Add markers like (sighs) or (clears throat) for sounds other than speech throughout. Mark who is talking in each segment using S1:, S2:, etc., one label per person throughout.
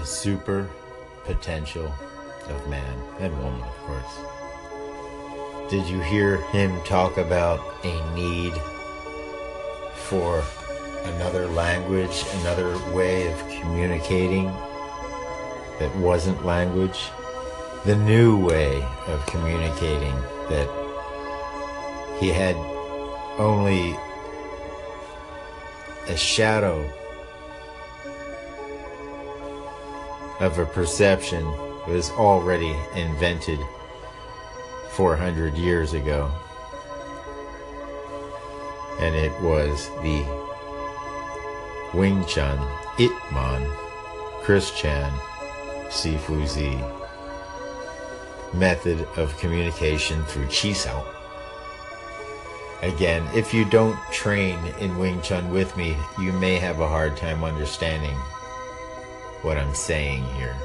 S1: the super potential of man and woman, of course. Did you hear him talk about a need for another language, another way of communicating that wasn't language? The new way of communicating that he had only a shadow of a perception was already invented 400 years ago. And it was the Wing Chun, Ip Man, Chris Chan, Sifu Z method of communication through Chi Sao. Again, if you don't train in Wing Chun with me, you may have a hard time understanding what I'm saying here.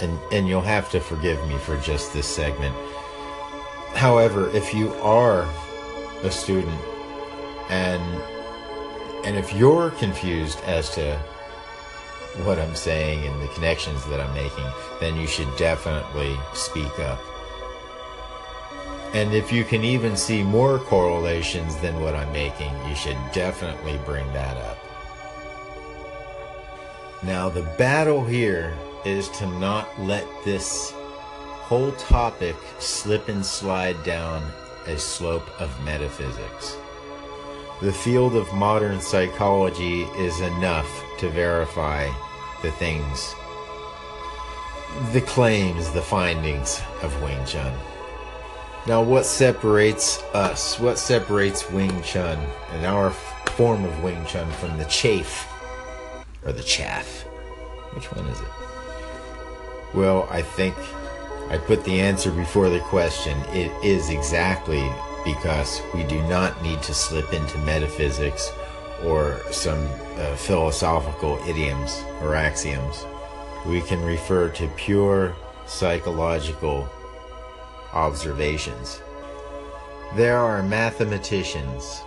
S1: And, and you'll have to forgive me for just this segment. However, if you are a student and and if you're confused as to what I'm saying and the connections that I'm making, then you should definitely speak up. And if you can even see more correlations than what I'm making, you should definitely bring that up. Now, the battle here is to not let this whole topic slip and slide down a slope of metaphysics. The field of modern psychology is enough to verify the things, the claims, the findings of Wing Chun. Now, what separates us, what separates Wing Chun and our form of Wing Chun from the chafe or the chaff? Which one is it? Well, I think I put the answer before the question. It is exactly because we do not need to slip into metaphysics or some uh, philosophical idioms or axioms. We can refer to pure psychological observations. There are mathematicians,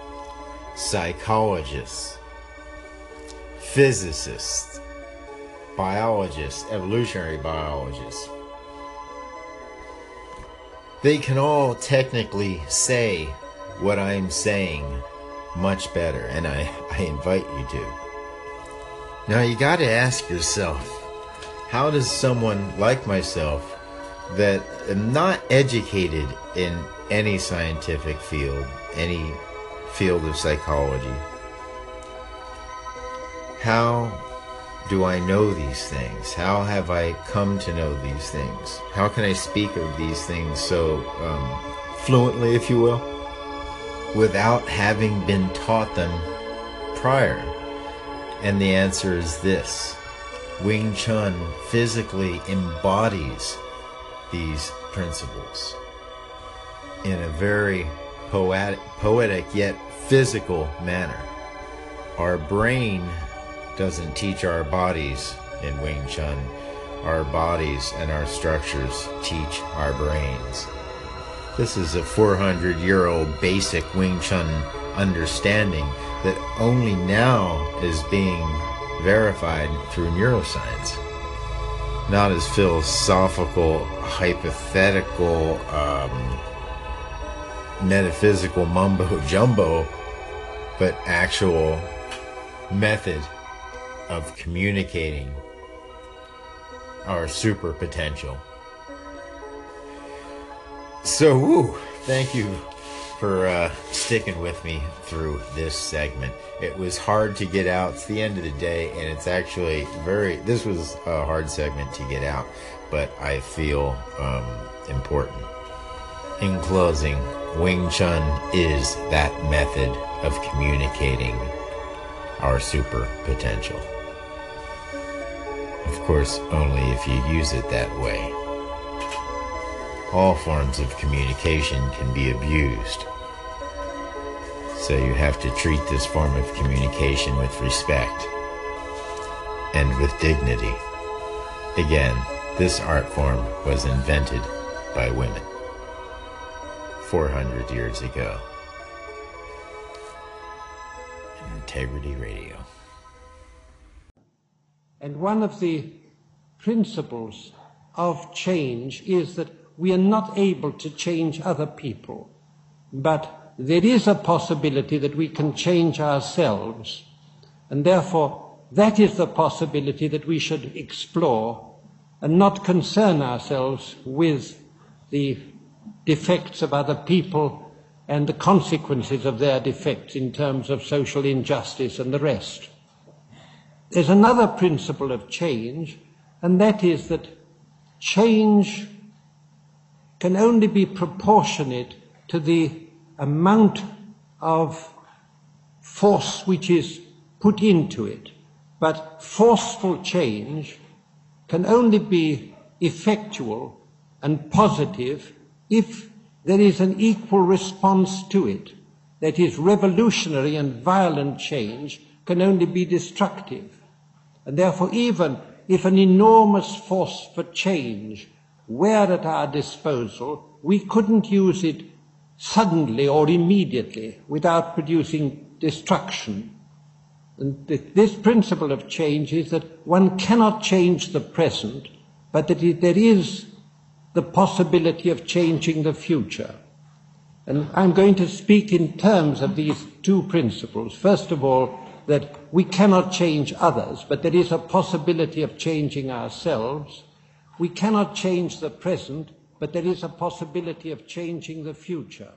S1: psychologists, physicists, biologists, evolutionary biologists. They can all technically say what I'm saying much better, and I, (laughs) I invite you to. Now, you got to ask yourself how does someone like myself that am not educated in any scientific field, any field of psychology, how do I know these things? How have I come to know these things? How can I speak of these things so um, fluently, if you will? without having been taught them prior? And the answer is this Wing Chun physically embodies these principles in a very poetic, poetic yet physical manner. Our brain doesn't teach our bodies in Wing Chun. Our bodies and our structures teach our brains. This is a 400 year old basic Wing Chun understanding that only now is being verified through neuroscience. Not as philosophical, hypothetical, um, metaphysical mumbo jumbo, but actual method of communicating our super potential. So, woo, thank you for uh, sticking with me through this segment. It was hard to get out. It's the end of the day, and it's actually very, this was a hard segment to get out, but I feel um, important. In closing, Wing Chun is that method of communicating our super potential. Of course, only if you use it that way all forms of communication can be abused. So you have to treat this form of communication with respect and with dignity. Again, this art form was invented by women 400 years ago. Integrity Radio.
S2: And one of the principles of change is that we are not able to change other people, but there is a possibility that we can change ourselves. And therefore, that is the possibility that we should explore and not concern ourselves with the defects of other people and the consequences of their defects in terms of social injustice and the rest. There's another principle of change, and that is that change can only be proportionate to the amount of force which is put into it. But forceful change can only be effectual and positive if there is an equal response to it. That is, revolutionary and violent change can only be destructive. And therefore, even if an enormous force for change were at our disposal, we couldn't use it suddenly or immediately without producing destruction. And this principle of change is that one cannot change the present, but that there is the possibility of changing the future. And I'm going to speak in terms of these two principles. First of all, that we cannot change others, but there is a possibility of changing ourselves. We cannot change the present, but there is a possibility of changing the future.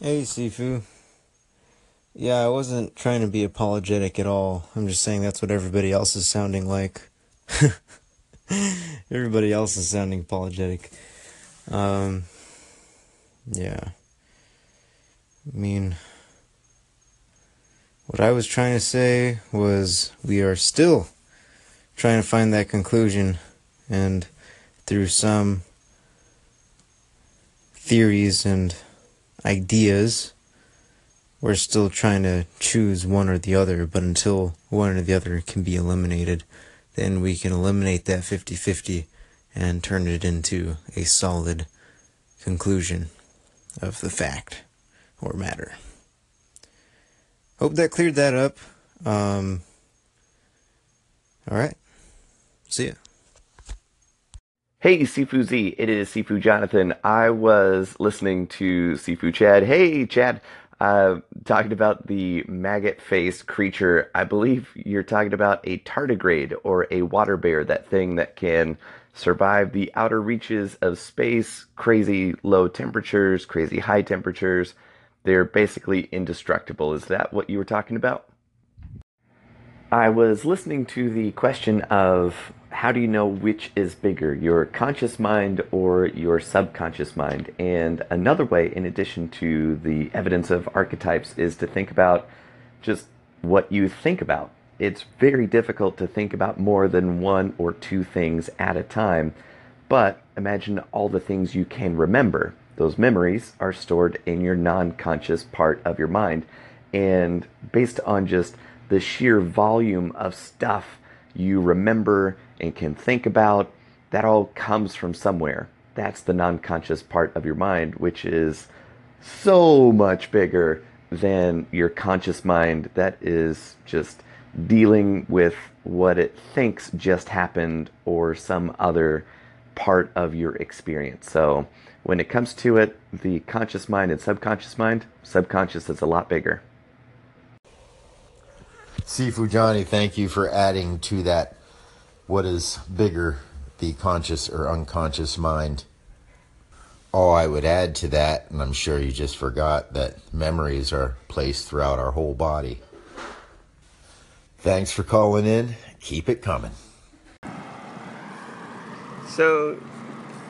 S3: Hey, Sifu. Yeah, I wasn't trying to be apologetic at all. I'm just saying that's what everybody else is sounding like. (laughs) everybody else is sounding apologetic. Um, yeah. I mean, what I was trying to say was we are still trying to find that conclusion, and through some theories and ideas, we're still trying to choose one or the other, but until one or the other can be eliminated, then we can eliminate that 50 50 and turn it into a solid conclusion of the fact or matter. Hope that cleared that up. Um, all right. See ya.
S4: Hey, Sifu Z, it is Sifu Jonathan. I was listening to Sifu Chad. Hey, Chad, uh, talking about the maggot faced creature. I believe you're talking about a tardigrade or a water bear, that thing that can survive the outer reaches of space, crazy low temperatures, crazy high temperatures, they're basically indestructible. Is that what you were talking about? I was listening to the question of how do you know which is bigger, your conscious mind or your subconscious mind? And another way, in addition to the evidence of archetypes, is to think about just what you think about. It's very difficult to think about more than one or two things at a time, but imagine all the things you can remember. Those memories are stored in your non conscious part of your mind. And based on just the sheer volume of stuff you remember and can think about, that all comes from somewhere. That's the non conscious part of your mind, which is so much bigger than your conscious mind that is just dealing with what it thinks just happened or some other part of your experience. So when it comes to it, the conscious mind and subconscious mind, subconscious is a lot bigger.
S1: Sifu Johnny, thank you for adding to that. What is bigger, the conscious or unconscious mind? All I would add to that, and I'm sure you just forgot, that memories are placed throughout our whole body. Thanks for calling in. Keep it coming.
S5: So,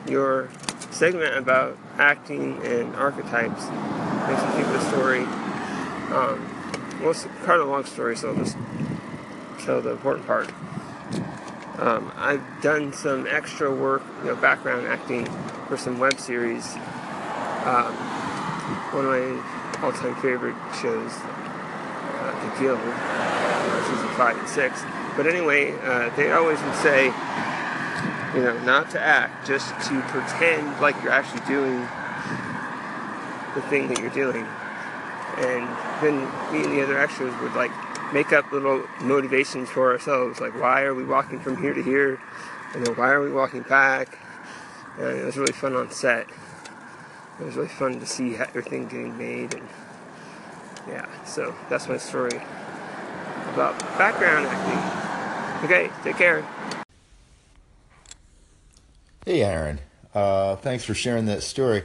S5: your segment about acting and archetypes makes me think of a story. Um, well, it's kind of a long story, so I'll just tell the important part. Um, I've done some extra work, you know, background acting for some web series. Um, one of my all-time favorite shows, uh, The Guild, uh, season five and six. But anyway, uh, they always would say, you know, not to act, just to pretend like you're actually doing the thing that you're doing. And then me and the other extras would like make up little motivations for ourselves, like why are we walking from here to here, and then why are we walking back. And it was really fun on set. It was really fun to see everything getting made, and yeah, so that's my story about background acting. Okay, take care.
S1: Hey, Aaron. Uh, thanks for sharing that story.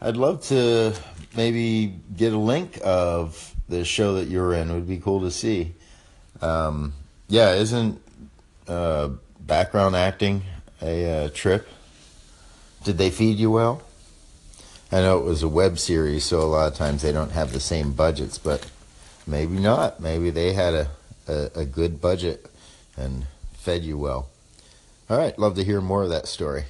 S1: I'd love to maybe get a link of the show that you're in. It would be cool to see. Um, yeah, isn't uh, background acting a uh, trip? Did they feed you well? I know it was a web series, so a lot of times they don't have the same budgets, but maybe not. Maybe they had a, a, a good budget and fed you well. All right, love to hear more of that story.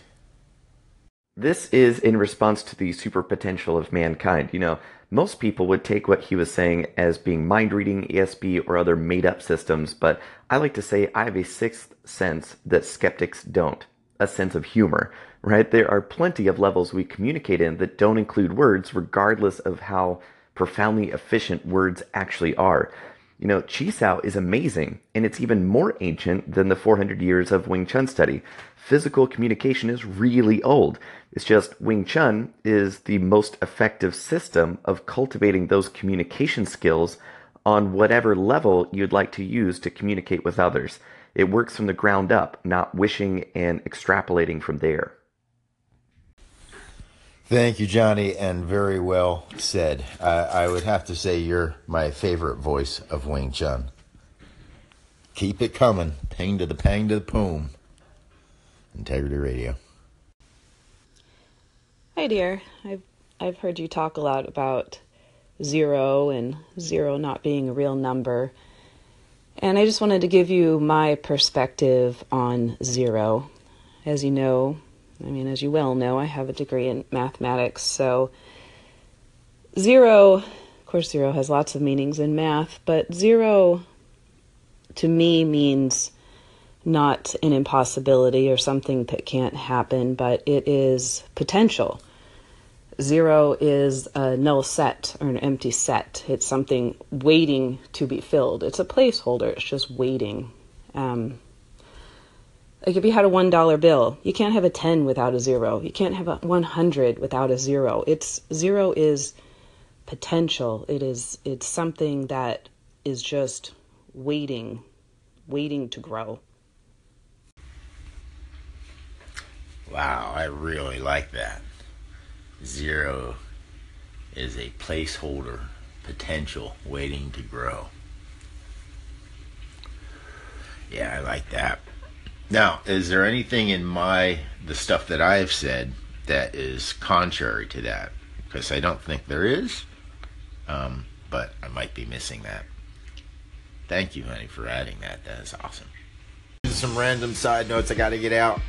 S4: This is in response to the super potential of mankind. You know, most people would take what he was saying as being mind reading, ESP, or other made up systems, but I like to say I have a sixth sense that skeptics don't a sense of humor, right? There are plenty of levels we communicate in that don't include words, regardless of how profoundly efficient words actually are. You know, Chisao is amazing, and it's even more ancient than the 400 years of Wing Chun study. Physical communication is really old. It's just Wing Chun is the most effective system of cultivating those communication skills on whatever level you'd like to use to communicate with others. It works from the ground up, not wishing and extrapolating from there.
S1: Thank you, Johnny, and very well said. I would have to say you're my favorite voice of Wing Chun. Keep it coming. Ping to the pang to the poom. Integrity Radio.
S6: Hi, dear. I've I've heard you talk a lot about zero and zero not being a real number. And I just wanted to give you my perspective on zero. As you know, I mean, as you well know, I have a degree in mathematics. So, zero, of course, zero has lots of meanings in math, but zero to me means not an impossibility or something that can't happen, but it is potential. Zero is a null set or an empty set. It's something waiting to be filled. It's a placeholder, it's just waiting. Um, like if you had a $1 bill, you can't have a 10 without a zero. You can't have a 100 without a zero. It's zero is potential. It is it's something that is just waiting waiting to grow.
S1: Wow, I really like that. Zero is a placeholder, potential waiting to grow. Yeah, I like that. Now, is there anything in my the stuff that I have said that is contrary to that? Because I don't think there is, um, but I might be missing that. Thank you, honey, for adding that. That is awesome. Some random side notes I got to get out.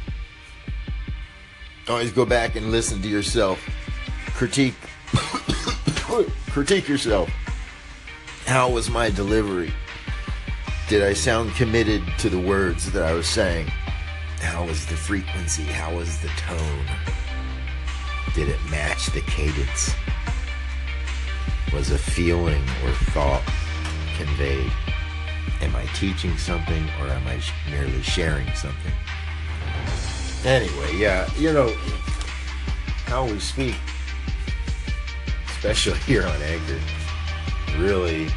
S1: Always go back and listen to yourself. Critique. (coughs) Critique yourself. How was my delivery? Did I sound committed to the words that I was saying? How was the frequency? How was the tone? Did it match the cadence? Was a feeling or thought conveyed? Am I teaching something or am I merely sharing something? Anyway, yeah, you know, how we speak, especially (laughs) here on Anchor, really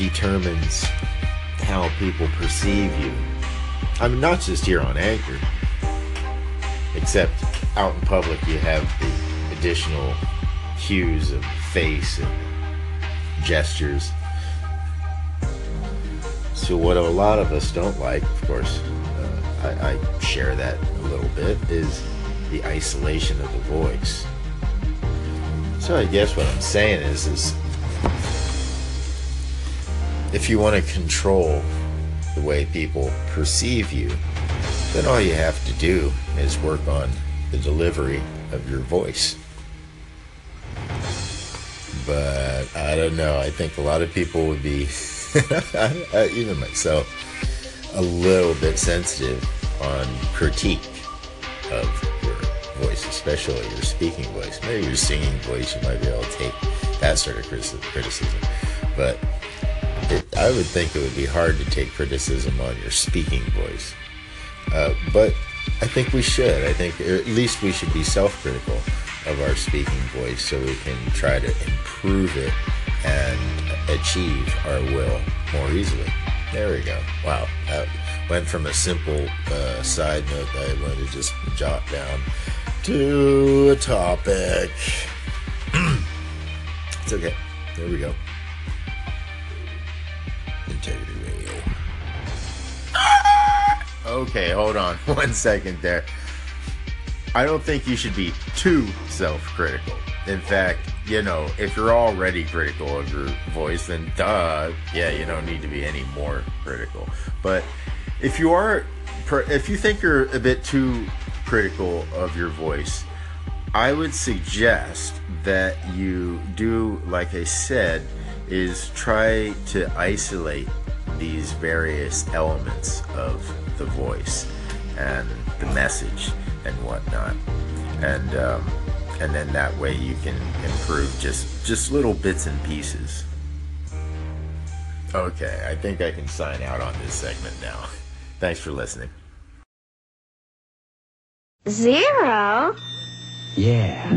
S1: determines how people perceive you. I mean, not just here on Anchor, except out in public, you have the additional cues of face and gestures. So, what a lot of us don't like, of course, uh, I, I share that a little bit, is the isolation of the voice. So, I guess what I'm saying is, is if you want to control the way people perceive you, then all you have to do is work on the delivery of your voice. But I don't know. I think a lot of people would be, (laughs) even myself, a little bit sensitive on critique of your voice, especially your speaking voice. Maybe your singing voice, you might be able to take that sort of criticism. But it, I would think it would be hard to take criticism on your speaking voice. Uh, but I think we should. I think at least we should be self critical of our speaking voice so we can try to improve it and achieve our will more easily. There we go. Wow. That went from a simple uh, side note that I wanted to just jot down to a topic. (clears throat) it's okay. There we go. Okay, hold on (laughs) one second there. I don't think you should be too self critical. In fact, you know, if you're already critical of your voice, then duh, yeah, you don't need to be any more critical. But if you are, if you think you're a bit too critical of your voice, I would suggest that you do, like I said, is try to isolate these various elements of the voice and the message and whatnot, and um, and then that way you can improve just just little bits and pieces. Okay, I think I can sign out on this segment now. (laughs) Thanks for listening.
S7: Zero?
S8: Yeah.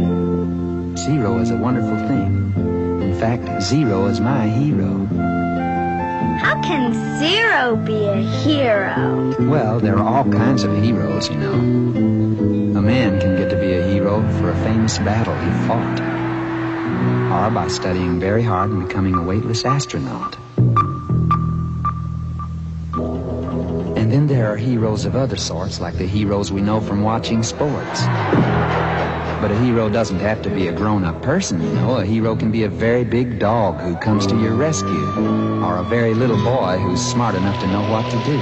S8: Zero is a wonderful thing. In fact, Zero is my hero.
S7: How can Zero be a hero?
S8: Well, there are all kinds of heroes, you know. A man can get to be a hero for a famous battle he fought, or by studying very hard and becoming a weightless astronaut. And then there are heroes of other sorts, like the heroes we know from watching sports. But a hero doesn't have to be a grown-up person, you know. A hero can be a very big dog who comes to your rescue, or a very little boy who's smart enough to know what to do.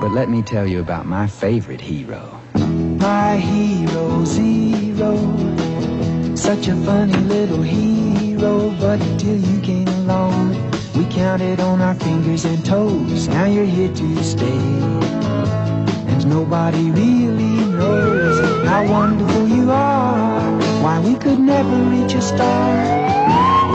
S8: But let me tell you about my favorite hero. My hero, Zero. Such a funny little hero, but till you came along, we counted on our fingers and toes. Now you're here to stay and nobody really knows how wonderful you are. Why we could never reach a star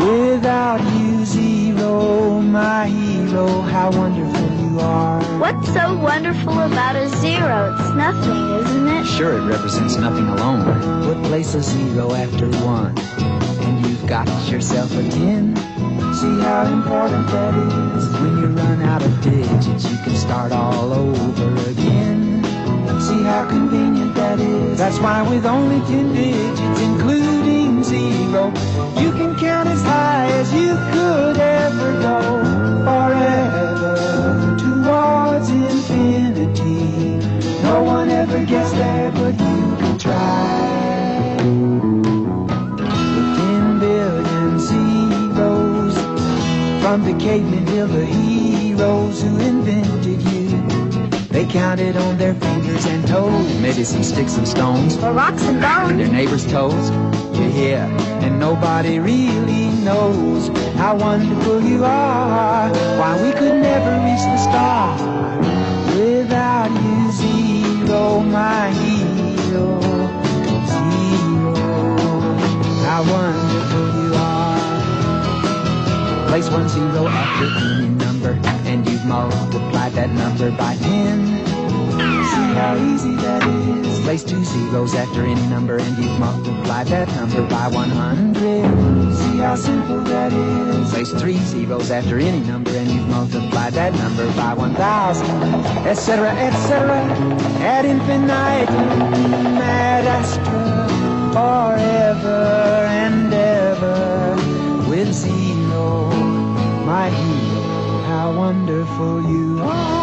S8: without you, Zero, my hero. How wonderful you are.
S7: What's so wonderful about a zero? It's nothing, isn't it?
S8: Sure, it represents nothing alone. Put place a zero after one, and you've got yourself a ten. See how important that is. When you run out of digits, you can start all over again. See how convenient that is. That's why with only ten digits, including zero, you can count as high as you could ever go. Forever towards infinity. No one ever gets there, but you can try. With ten billion zeros from the cavemen till the heroes who counted on their fingers and toes, maybe some sticks and stones,
S7: or rocks and bones,
S8: their neighbors' toes. You hear, and nobody really knows how wonderful you are. Why we could never reach the star without you, Zero, my hero. Zero, how wonderful you are. Place one zero after any number, and you've multiplied that number by ten. See how easy that is. Place two zeros after any number, and you've multiplied that number by 100. See how simple that is. Place three zeros after any number, and you've multiplied that number by 1,000, etc., etc. Ad infinitum, ad astra, forever and ever with zero, my hero. How wonderful you are.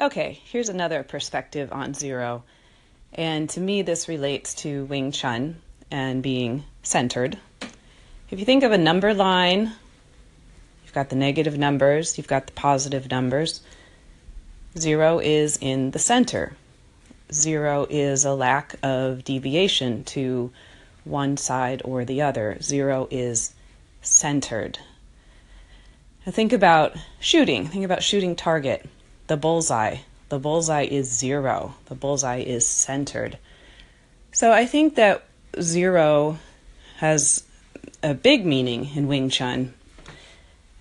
S6: Okay, here's another perspective on zero. And to me, this relates to Wing Chun and being centered. If you think of a number line, you've got the negative numbers, you've got the positive numbers. Zero is in the center. Zero is a lack of deviation to one side or the other. Zero is centered. Now think about shooting. Think about shooting target. The bullseye. The bullseye is zero. The bullseye is centered. So I think that zero has a big meaning in Wing Chun.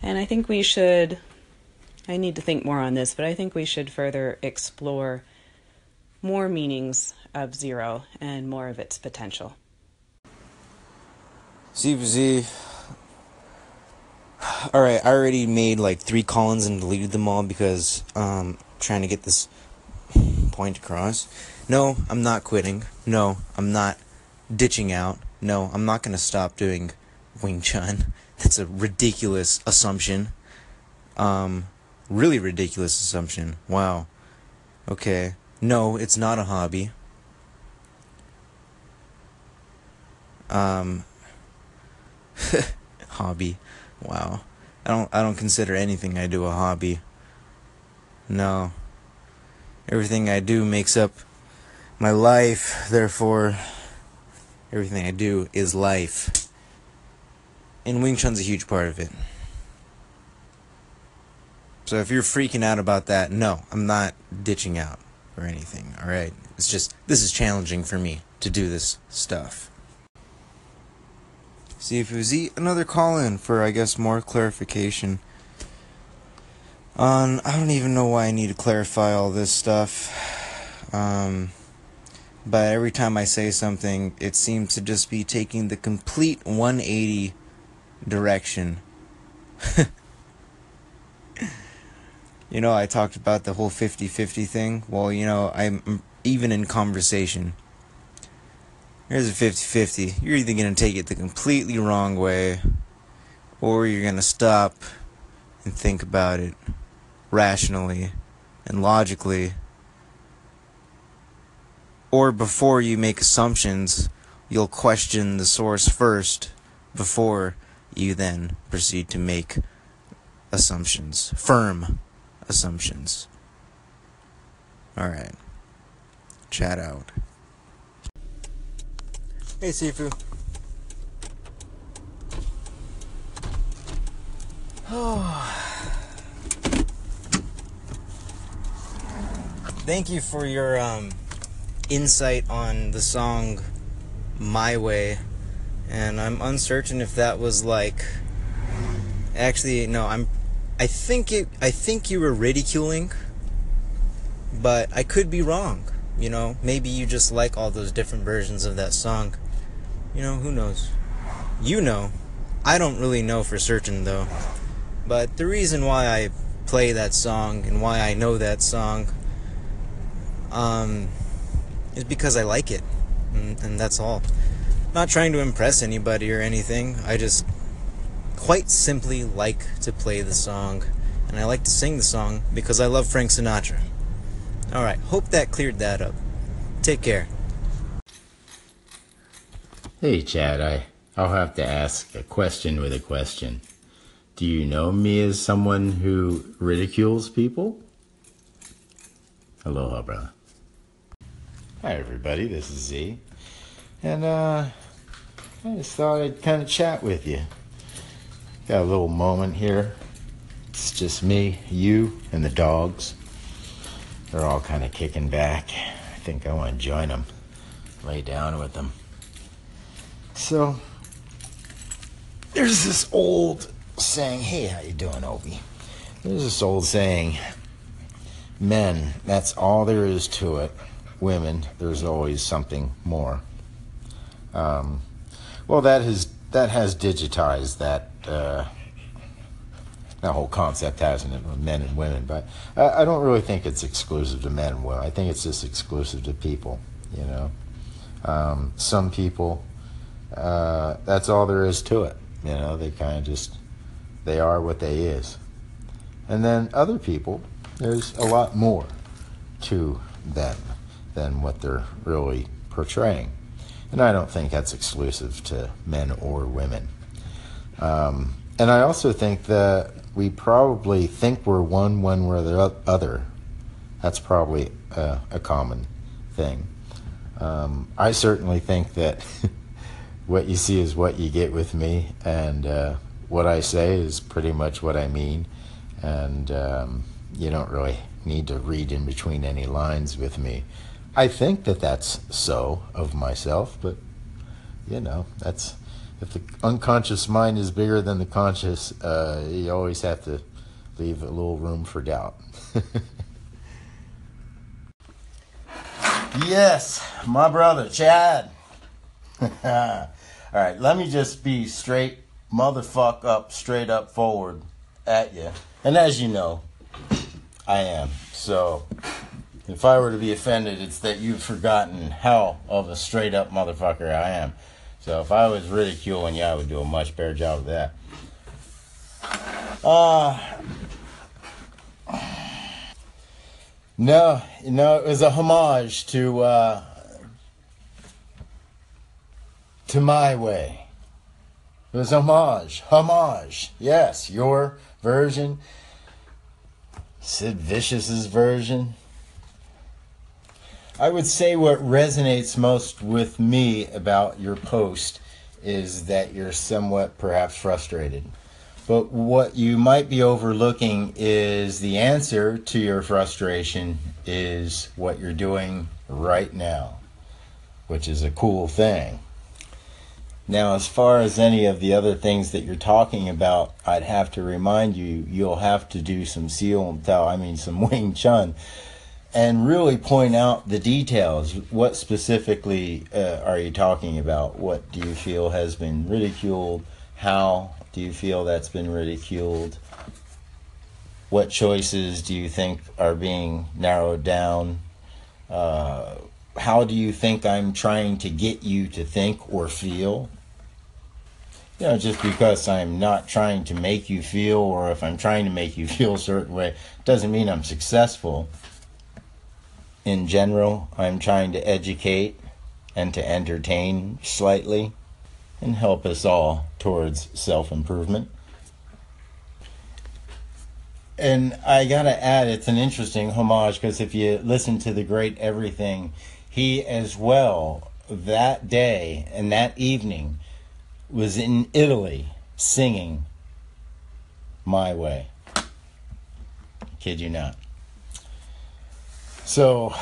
S6: And I think we should, I need to think more on this, but I think we should further explore more meanings of zero and more of its potential.
S3: Z. All right, I already made like three columns and deleted them all because um, trying to get this point across. No, I'm not quitting. No, I'm not ditching out. No, I'm not gonna stop doing Wing Chun. (laughs) That's a ridiculous assumption. Um, really ridiculous assumption. Wow. Okay. No, it's not a hobby. Um, (laughs) hobby. Wow. I don't I don't consider anything I do a hobby. No. Everything I do makes up my life, therefore everything I do is life. And Wing Chun's a huge part of it. So if you're freaking out about that, no, I'm not ditching out or anything, alright? It's just this is challenging for me to do this stuff. See if it was e- another call in for, I guess, more clarification. On, I don't even know why I need to clarify all this stuff. Um, but every time I say something, it seems to just be taking the complete 180 direction. (laughs) you know, I talked about the whole 50 50 thing. Well, you know, I'm even in conversation. Here's a 50 50. You're either going to take it the completely wrong way, or you're going to stop and think about it rationally and logically. Or before you make assumptions, you'll question the source first before you then proceed to make assumptions. Firm assumptions. Alright. Chad out. Hey, Sifu. (sighs) Thank you for your um, insight on the song My Way. And I'm uncertain if that was like actually no, I'm I think it I think you were ridiculing but I could be wrong. You know, maybe you just like all those different versions of that song. You know, who knows? You know. I don't really know for certain though. But the reason why I play that song and why I know that song um, is because I like it, and, and that's all. Not trying to impress anybody or anything. I just quite simply like to play the song, and I like to sing the song because I love Frank Sinatra. Alright, hope that cleared that up. Take care.
S1: Hey, Chad, I, I'll have to ask a question with a question. Do you know me as someone who ridicules people? Aloha, brother. Hi, everybody, this is Z. And, uh, I just thought I'd kind of chat with you. Got a little moment here. It's just me, you, and the dogs. They're all kind of kicking back. I think I want to join them, lay down with them. So, there's this old saying, hey, how you doing, Obi? There's this old saying, men, that's all there is to it. Women, there's always something more. Um, well, that has that has digitized that uh, that whole concept, hasn't it, of men and women? But I, I don't really think it's exclusive to men women. I think it's just exclusive to people. You know, um, some people, uh, that's all there is to it. You know, they kind of just they are what they is, and then other people, there's a lot more to them than what they're really portraying. And I don't think that's exclusive to men or women. Um, and I also think that we probably think we're one when we're the other. That's probably a, a common thing. Um, I certainly think that (laughs) what you see is what you get with me, and uh, what I say is pretty much what I mean. And um, you don't really need to read in between any lines with me. I think that that's so of myself, but you know, that's if the unconscious mind is bigger than the conscious, uh, you always have to leave a little room for doubt. (laughs) yes, my brother, Chad. (laughs) All right, let me just be straight, motherfuck up, straight up forward at you. And as you know, I am. So if I were to be offended, it's that you've forgotten how of a straight up motherfucker I am. So if I was ridiculing you, I would do a much better job of that. Uh, no, no, it was a homage to uh, to my way. It was homage, homage. Yes, your version, Sid Vicious's version. I would say what resonates most with me about your post is that you're somewhat perhaps frustrated. But what you might be overlooking is the answer to your frustration is what you're doing right now, which is a cool thing. Now, as far as any of the other things that you're talking about, I'd have to remind you, you'll have to do some Siu Lim Tao, I mean, some (laughs) Wing Chun and really point out the details. What specifically uh, are you talking about? What do you feel has been ridiculed? How do you feel that's been ridiculed? What choices do you think are being narrowed down? Uh, how do you think I'm trying to get you to think or feel? You know, just because I'm not trying to make you feel, or if I'm trying to make you (laughs) feel a certain way, doesn't mean I'm successful in general, I'm trying to educate and to entertain slightly and help us all towards self improvement. And I gotta add, it's an interesting homage because if you listen to the great everything, he as well that day and that evening was in Italy singing My Way. Kid you not. So,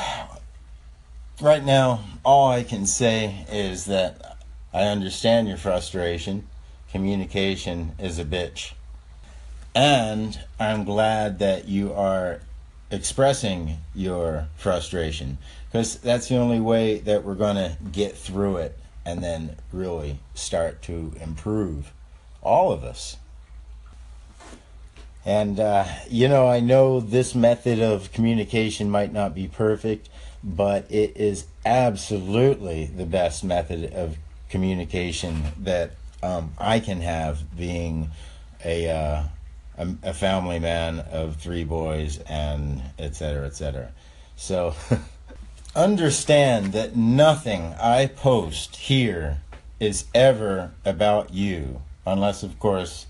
S1: right now, all I can say is that I understand your frustration. Communication is a bitch. And I'm glad that you are expressing your frustration because that's the only way that we're going to get through it and then really start to improve all of us. And, uh, you know, I know this method of communication might not be perfect, but it is absolutely the best method of communication that um, I can have being a, uh, a, a family man of three boys and et cetera, et cetera. So (laughs) understand that nothing I post here is ever about you, unless, of course,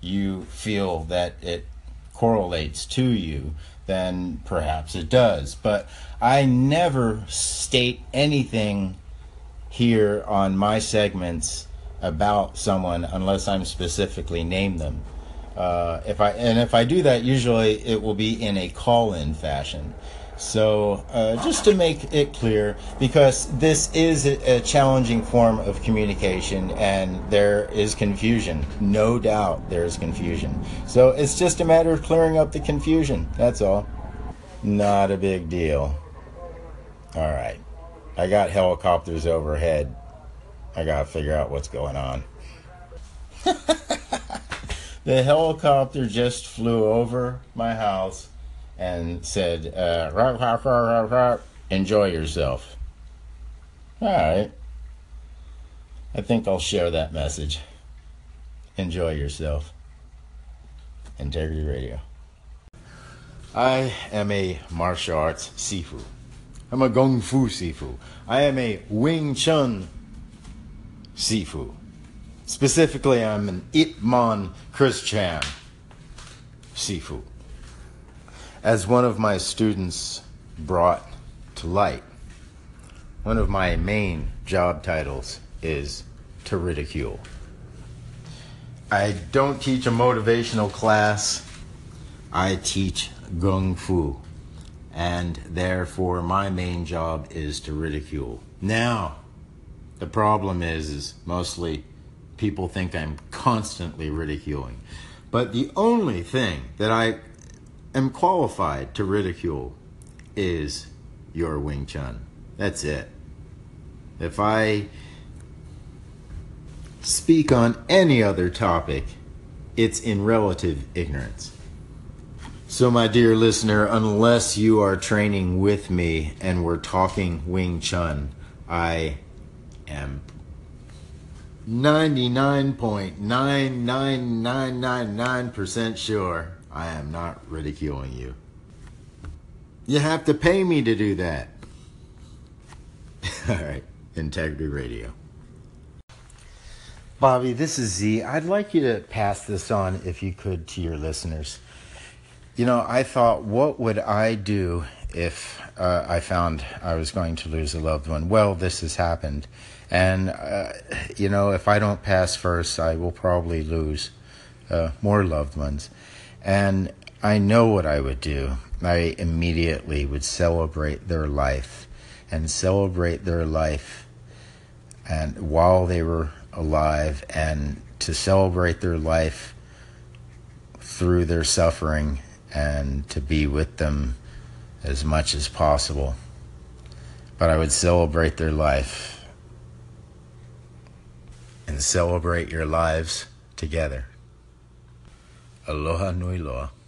S1: you feel that it correlates to you, then perhaps it does. But I never state anything here on my segments about someone unless I'm specifically name them. Uh, if I and if I do that, usually it will be in a call-in fashion. So uh, just to make it clear, because this is a, a challenging form of communication, and there is confusion. No doubt, there is confusion. So it's just a matter of clearing up the confusion. That's all. Not a big deal. All right. I got helicopters overhead. I got to figure out what's going on. (laughs) the helicopter just flew over my house and said, uh, rah, rah, rah, rah, enjoy yourself. All right. I think I'll share that message. Enjoy yourself. Integrity Radio. I am a martial arts sifu. I'm a Kung Fu sifu. I am a Wing Chun sifu. Specifically, I'm an Ip Man Chris Chan sifu. As one of my students brought to light, one of my main job titles is to ridicule. I don't teach a motivational class. I teach Kung Fu. And therefore, my main job is to ridicule. Now, the problem is, is mostly people think I'm constantly ridiculing. But the only thing that I am qualified to ridicule is your Wing Chun. That's it. If I speak on any other topic, it's in relative ignorance. So, my dear listener, unless you are training with me and we're talking Wing Chun, I am 99.99999% sure I am not ridiculing you. You have to pay me to do that. (laughs) All right, Integrity Radio. Bobby, this is Z. I'd like you to pass this on, if you could, to your listeners. You know, I thought, what would I do if uh, I found I was going to lose a loved one? Well, this has happened. And, uh, you know, if I don't pass first, I will probably lose uh, more loved ones. And I know what I would do. I immediately would celebrate their life and celebrate their life and while they were alive and to celebrate their life through their suffering and to be with them as much as possible. But I would celebrate their life and celebrate your lives together. Aloha nui loa.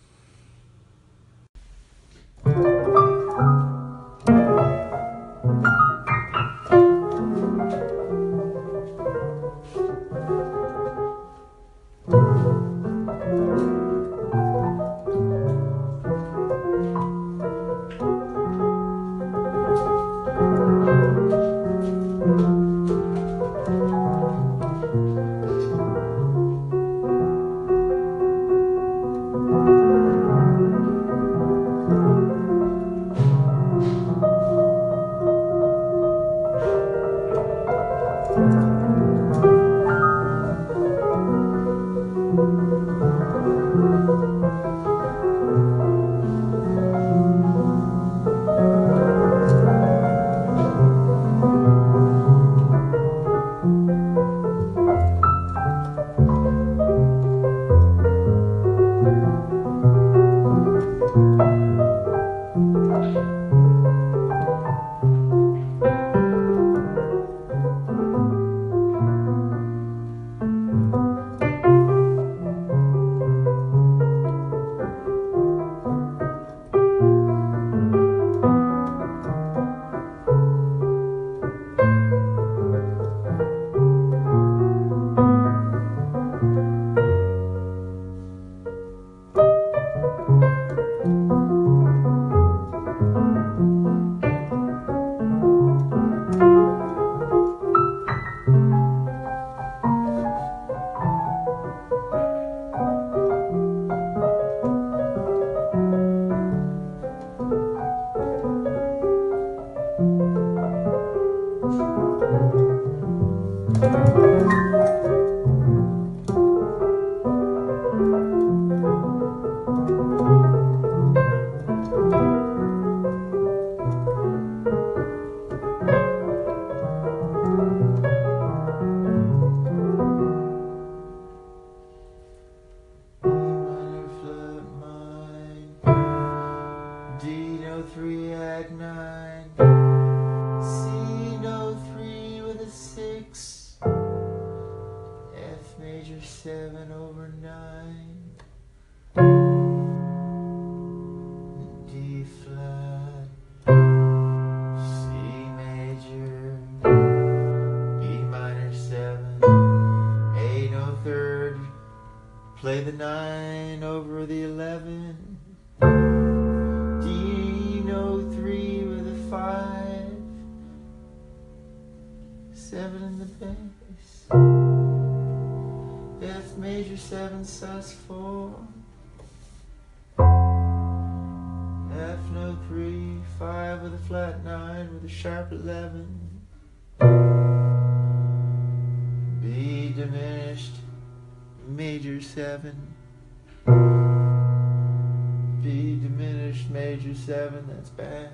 S1: Sharp eleven. B diminished, major seven. B diminished, major seven, that's badass.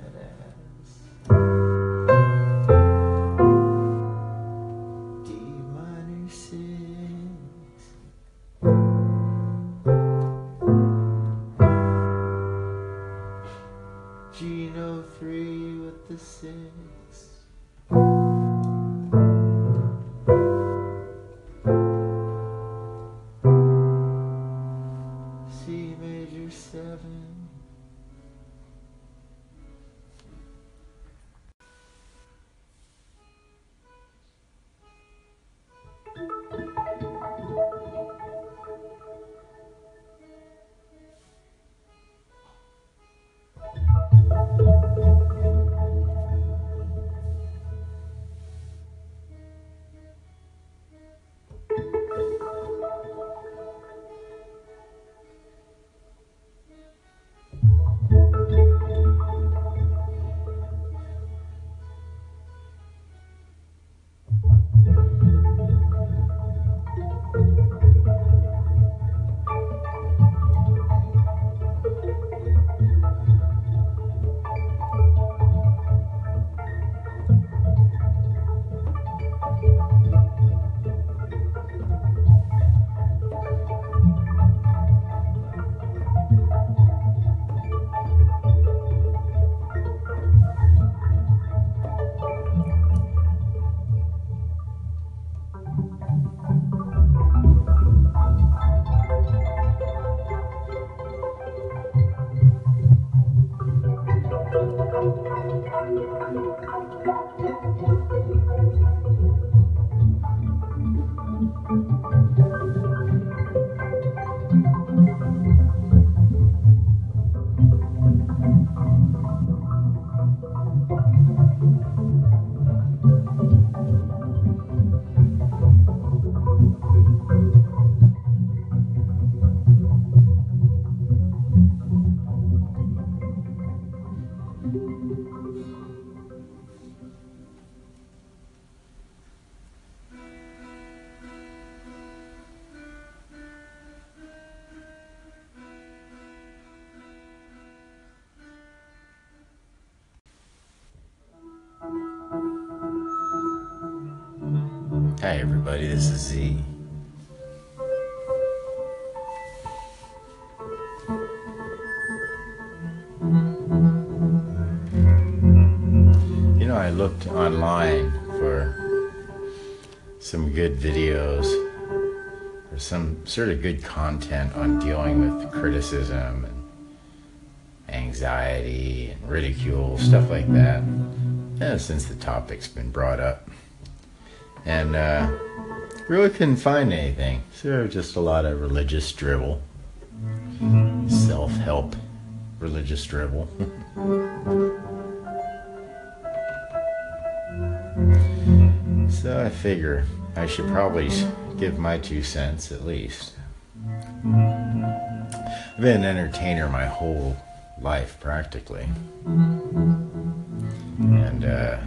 S1: This is Z. You know, I looked online for some good videos or some sort of good content on dealing with criticism and anxiety and ridicule, stuff like that. Yeah, since the topic's been brought up and uh, really couldn't find anything. So just a lot of religious dribble, self-help, religious dribble. (laughs) so I figure I should probably give my two cents at least. I've been an entertainer my whole life practically, and uh,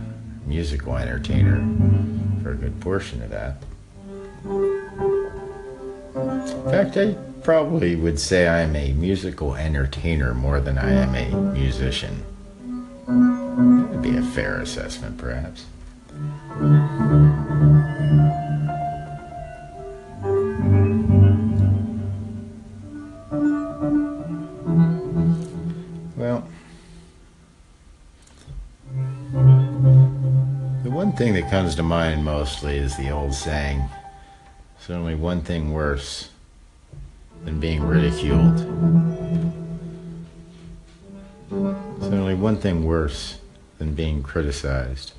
S1: musical entertainer for a good portion of that. In fact, I probably would say I am a musical entertainer more than I am a musician. That would be a fair assessment, perhaps. Comes to mind mostly is the old saying there's only one thing worse than being ridiculed. There's only one thing worse than being criticized.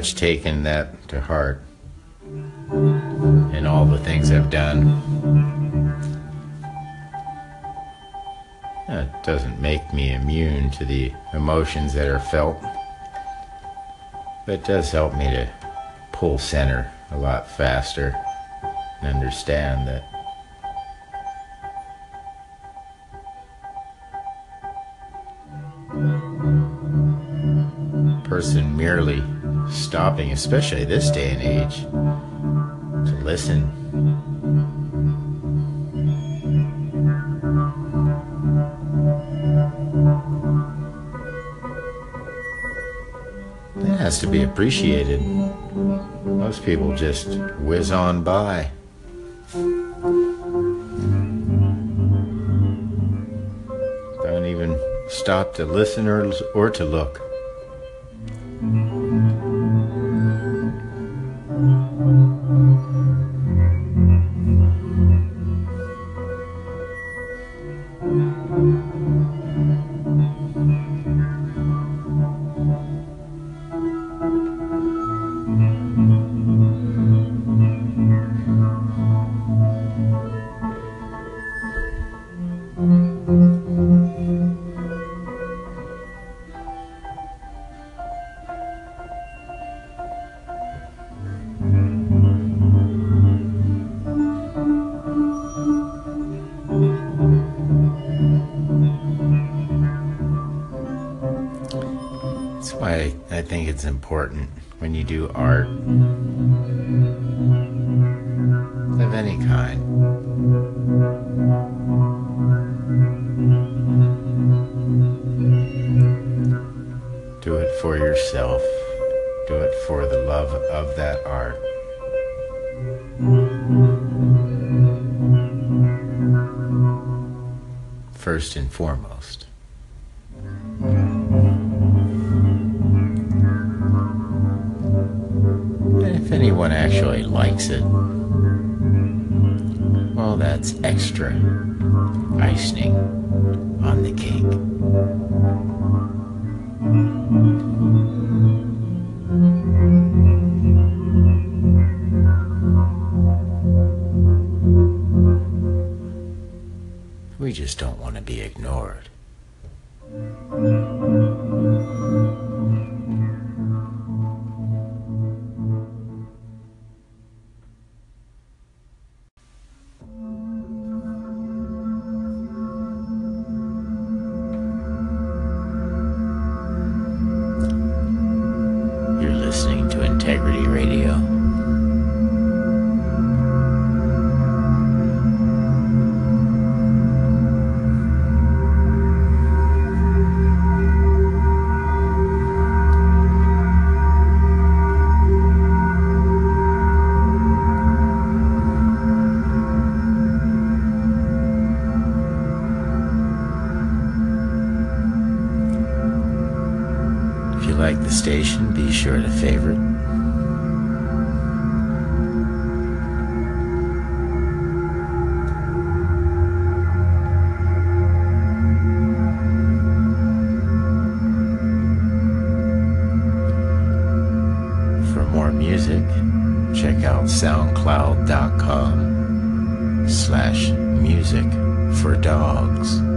S1: Much taken that to heart in all the things I've done. That doesn't make me immune to the emotions that are felt, but it does help me to pull center a lot faster and understand that person merely stopping, especially this day and age, to listen. That has to be appreciated. Most people just whiz on by. Don't even stop to listen or, or to look. Important when you do art of any kind. Do it for yourself. Do it for the love of that art. First and foremost. Actually likes it, well, that's extra icing on the cake. We just don't want to be ignored. Check out soundcloud.com slash music for dogs.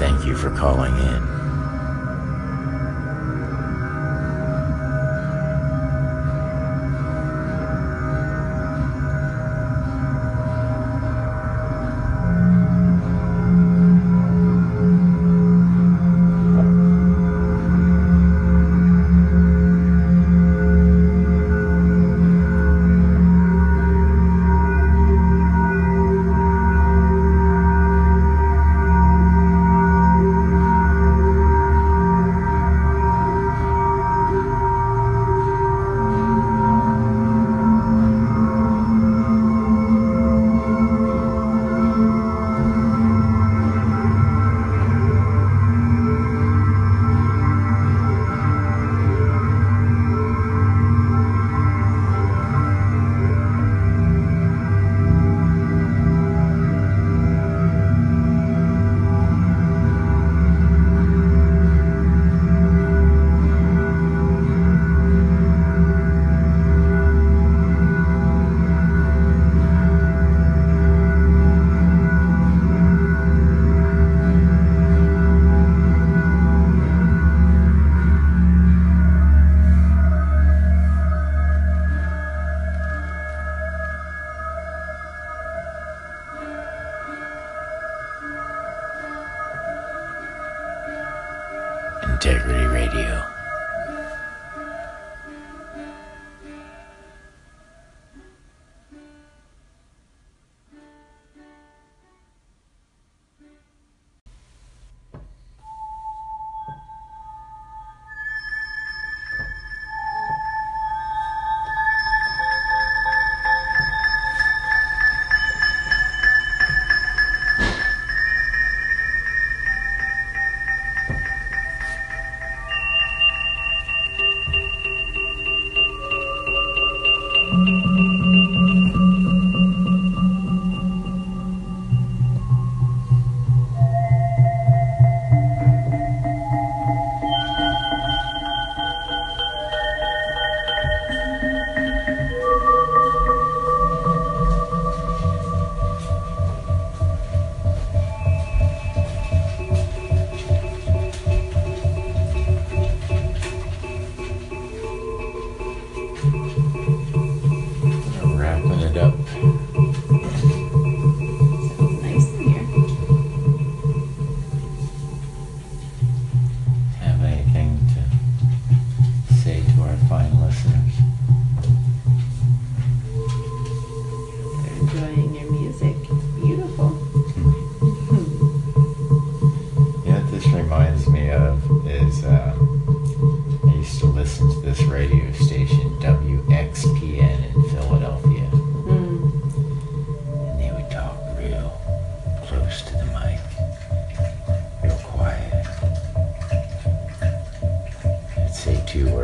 S1: Thank you for calling in.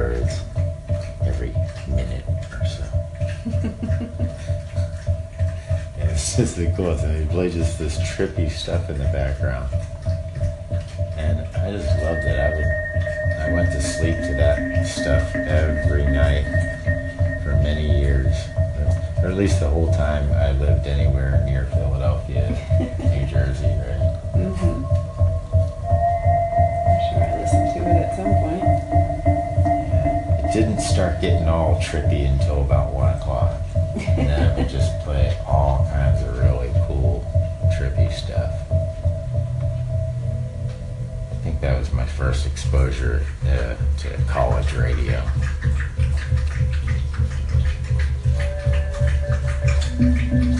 S1: Words every minute or so. And it's just the coolest thing. They play just this trippy stuff in the background. And I just loved it. I would I went to sleep to that stuff every night for many years. Or at least the whole time I lived anywhere near Philadelphia, didn't start getting all trippy until about one o'clock. And then it would just play all kinds of really cool, trippy stuff. I think that was my first exposure uh, to college radio.
S9: Which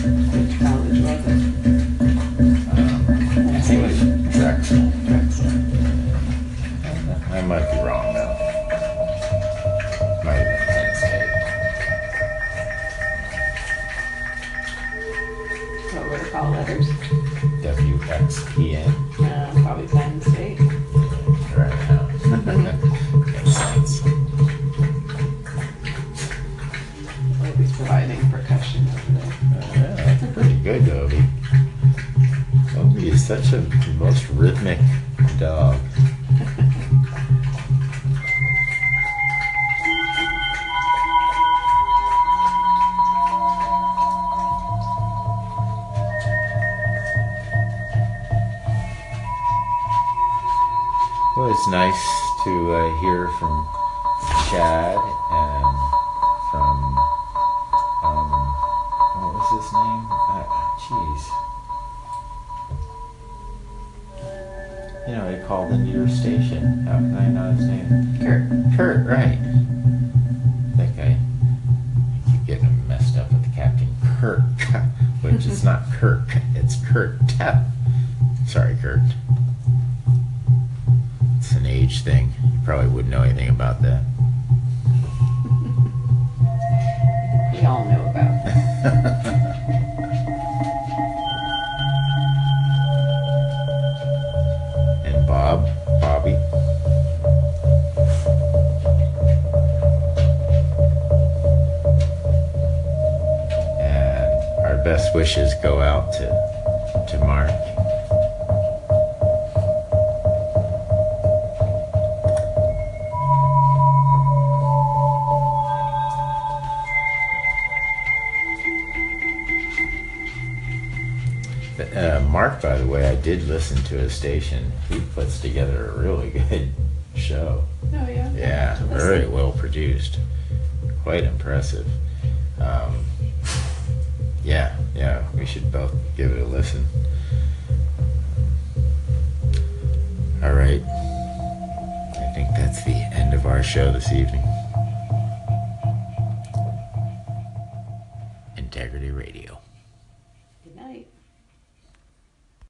S9: was
S1: nice to uh, hear from Chad and from um, what was his name? Uh, Jeez. you know, they called into your station. How can I know his name?
S9: Kurt.
S1: Kurt, right. I think I, I keep getting him messed up with the Captain Kirk, (laughs) which is not Kirk, it's Kurt. Sorry, Kurt. Probably wouldn't know anything about that. (laughs)
S9: We all know
S1: listen to his station. He puts together a really (laughs) good show.
S9: Oh yeah.
S1: Yeah, very well produced. Quite impressive. Um, yeah, yeah, we should both give it a listen. All right. I think that's the end of our show this evening.